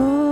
Oh.